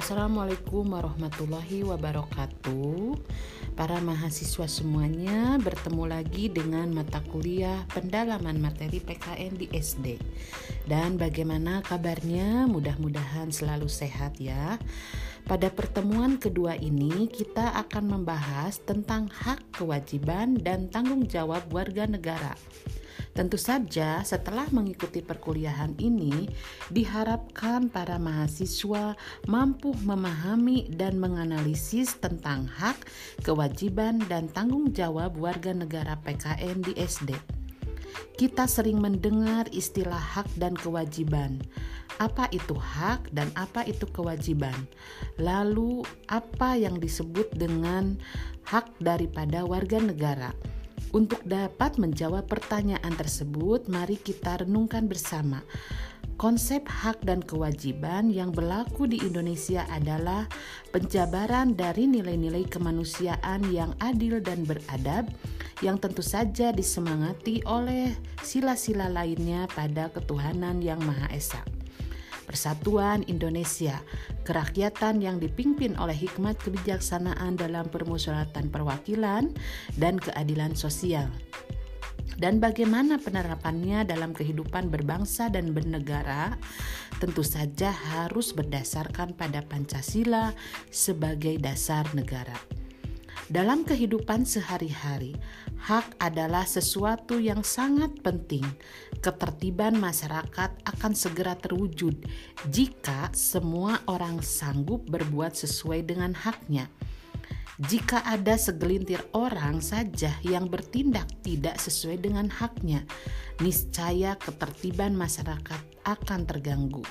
Assalamualaikum warahmatullahi wabarakatuh. Para mahasiswa semuanya bertemu lagi dengan mata kuliah pendalaman materi PKN di SD. Dan bagaimana kabarnya? Mudah-mudahan selalu sehat ya. Pada pertemuan kedua ini kita akan membahas tentang hak, kewajiban, dan tanggung jawab warga negara. Tentu saja, setelah mengikuti perkuliahan ini, diharapkan para mahasiswa mampu memahami dan menganalisis tentang hak, kewajiban, dan tanggung jawab warga negara PKN di SD. Kita sering mendengar istilah hak dan kewajiban. Apa itu hak dan apa itu kewajiban? Lalu, apa yang disebut dengan hak daripada warga negara? Untuk dapat menjawab pertanyaan tersebut, mari kita renungkan bersama. Konsep hak dan kewajiban yang berlaku di Indonesia adalah penjabaran dari nilai-nilai kemanusiaan yang adil dan beradab, yang tentu saja disemangati oleh sila-sila lainnya pada ketuhanan yang Maha Esa. Persatuan Indonesia, kerakyatan yang dipimpin oleh hikmat kebijaksanaan dalam permusyawaratan perwakilan dan keadilan sosial. Dan bagaimana penerapannya dalam kehidupan berbangsa dan bernegara tentu saja harus berdasarkan pada Pancasila sebagai dasar negara. Dalam kehidupan sehari-hari, hak adalah sesuatu yang sangat penting. Ketertiban masyarakat akan segera terwujud jika semua orang sanggup berbuat sesuai dengan haknya. Jika ada segelintir orang saja yang bertindak tidak sesuai dengan haknya, niscaya ketertiban masyarakat akan terganggu.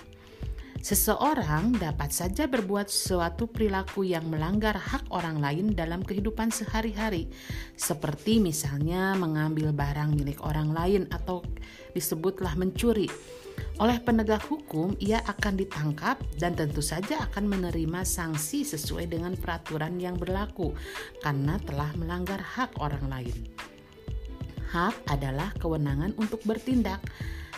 Seseorang dapat saja berbuat suatu perilaku yang melanggar hak orang lain dalam kehidupan sehari-hari, seperti misalnya mengambil barang milik orang lain atau disebutlah mencuri. Oleh penegak hukum, ia akan ditangkap dan tentu saja akan menerima sanksi sesuai dengan peraturan yang berlaku karena telah melanggar hak orang lain. Hak adalah kewenangan untuk bertindak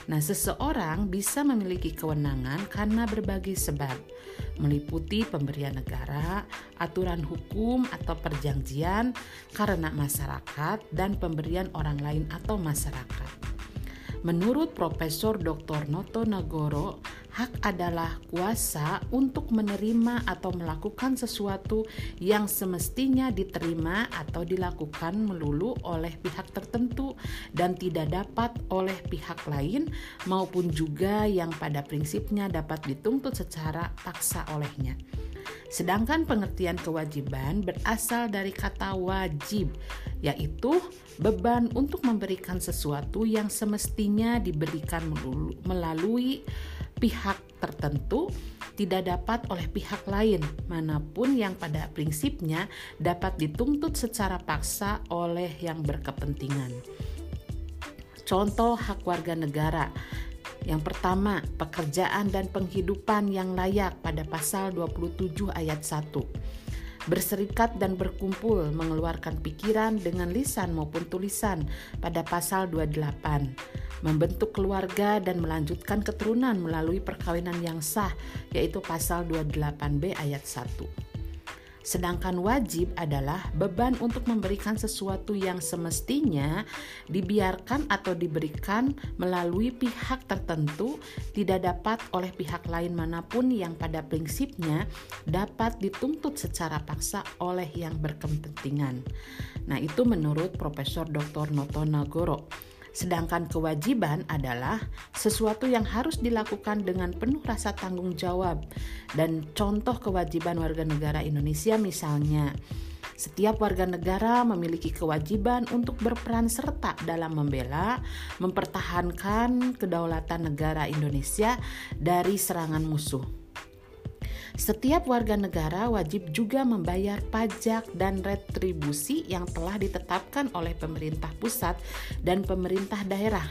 Nah, seseorang bisa memiliki kewenangan karena berbagai sebab, meliputi pemberian negara, aturan hukum atau perjanjian, karena masyarakat, dan pemberian orang lain atau masyarakat. Menurut Profesor Dr. Noto Nagoro, hak adalah kuasa untuk menerima atau melakukan sesuatu yang semestinya diterima atau dilakukan melulu oleh pihak tertentu dan tidak dapat oleh pihak lain maupun juga yang pada prinsipnya dapat dituntut secara paksa olehnya. Sedangkan pengertian kewajiban berasal dari kata wajib, yaitu beban untuk memberikan sesuatu yang semestinya diberikan melalui pihak tertentu tidak dapat oleh pihak lain mana pun yang pada prinsipnya dapat dituntut secara paksa oleh yang berkepentingan. Contoh hak warga negara. Yang pertama, pekerjaan dan penghidupan yang layak pada pasal 27 ayat 1 berserikat dan berkumpul mengeluarkan pikiran dengan lisan maupun tulisan pada pasal 28 membentuk keluarga dan melanjutkan keturunan melalui perkawinan yang sah yaitu pasal 28B ayat 1 Sedangkan wajib adalah beban untuk memberikan sesuatu yang semestinya dibiarkan atau diberikan melalui pihak tertentu tidak dapat oleh pihak lain mana pun yang pada prinsipnya dapat dituntut secara paksa oleh yang berkepentingan. Nah, itu menurut Profesor Dr. Noto Nagoro. Sedangkan kewajiban adalah sesuatu yang harus dilakukan dengan penuh rasa tanggung jawab. Dan contoh kewajiban warga negara Indonesia misalnya, setiap warga negara memiliki kewajiban untuk berperan serta dalam membela, mempertahankan kedaulatan negara Indonesia dari serangan musuh. Setiap warga negara wajib juga membayar pajak dan retribusi yang telah ditetapkan oleh pemerintah pusat dan pemerintah daerah.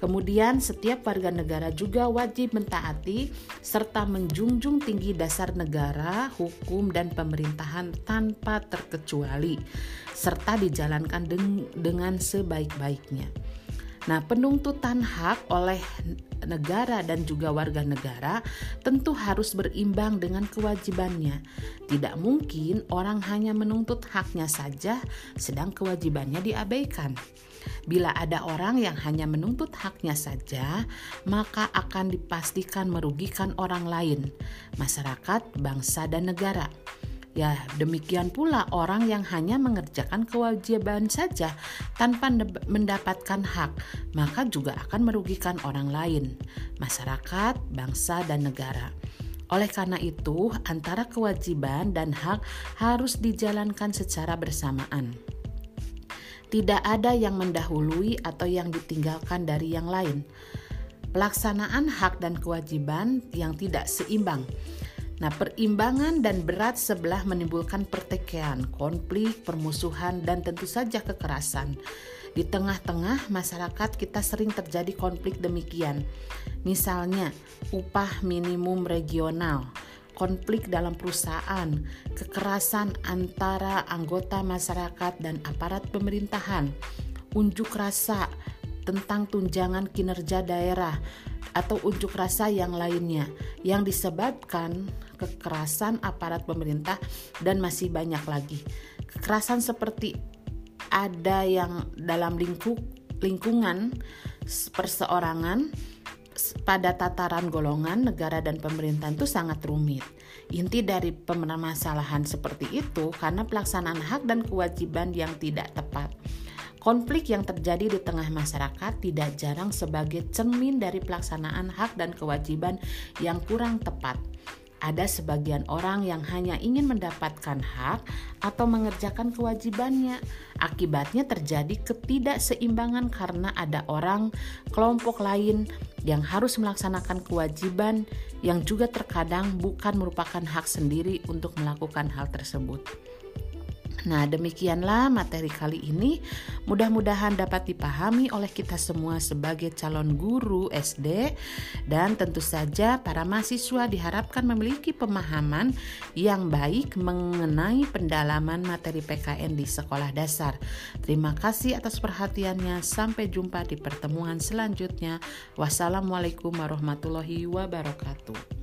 Kemudian, setiap warga negara juga wajib mentaati serta menjunjung tinggi dasar negara, hukum, dan pemerintahan tanpa terkecuali, serta dijalankan dengan sebaik-baiknya. Nah, penuntutan hak oleh negara dan juga warga negara tentu harus berimbang dengan kewajibannya. Tidak mungkin orang hanya menuntut haknya saja, sedang kewajibannya diabaikan. Bila ada orang yang hanya menuntut haknya saja, maka akan dipastikan merugikan orang lain, masyarakat, bangsa, dan negara. Ya, demikian pula orang yang hanya mengerjakan kewajiban saja tanpa mendapatkan hak, maka juga akan merugikan orang lain, masyarakat, bangsa, dan negara. Oleh karena itu, antara kewajiban dan hak harus dijalankan secara bersamaan. Tidak ada yang mendahului atau yang ditinggalkan dari yang lain. Pelaksanaan hak dan kewajiban yang tidak seimbang Nah, perimbangan dan berat sebelah menimbulkan pertikaian, konflik, permusuhan, dan tentu saja kekerasan. Di tengah-tengah masyarakat kita sering terjadi konflik demikian. Misalnya, upah minimum regional, konflik dalam perusahaan, kekerasan antara anggota masyarakat dan aparat pemerintahan, unjuk rasa tentang tunjangan kinerja daerah, atau unjuk rasa yang lainnya yang disebabkan kekerasan aparat pemerintah dan masih banyak lagi. Kekerasan seperti ada yang dalam lingkup lingkungan perseorangan pada tataran golongan negara dan pemerintahan itu sangat rumit. Inti dari permasalahan seperti itu karena pelaksanaan hak dan kewajiban yang tidak tepat. Konflik yang terjadi di tengah masyarakat tidak jarang sebagai cermin dari pelaksanaan hak dan kewajiban yang kurang tepat ada sebagian orang yang hanya ingin mendapatkan hak atau mengerjakan kewajibannya. Akibatnya terjadi ketidakseimbangan karena ada orang kelompok lain yang harus melaksanakan kewajiban yang juga terkadang bukan merupakan hak sendiri untuk melakukan hal tersebut. Nah, demikianlah materi kali ini. Mudah-mudahan dapat dipahami oleh kita semua sebagai calon guru SD dan tentu saja para mahasiswa diharapkan memiliki pemahaman yang baik mengenai pendalaman materi PKN di sekolah dasar. Terima kasih atas perhatiannya. Sampai jumpa di pertemuan selanjutnya. Wassalamualaikum warahmatullahi wabarakatuh.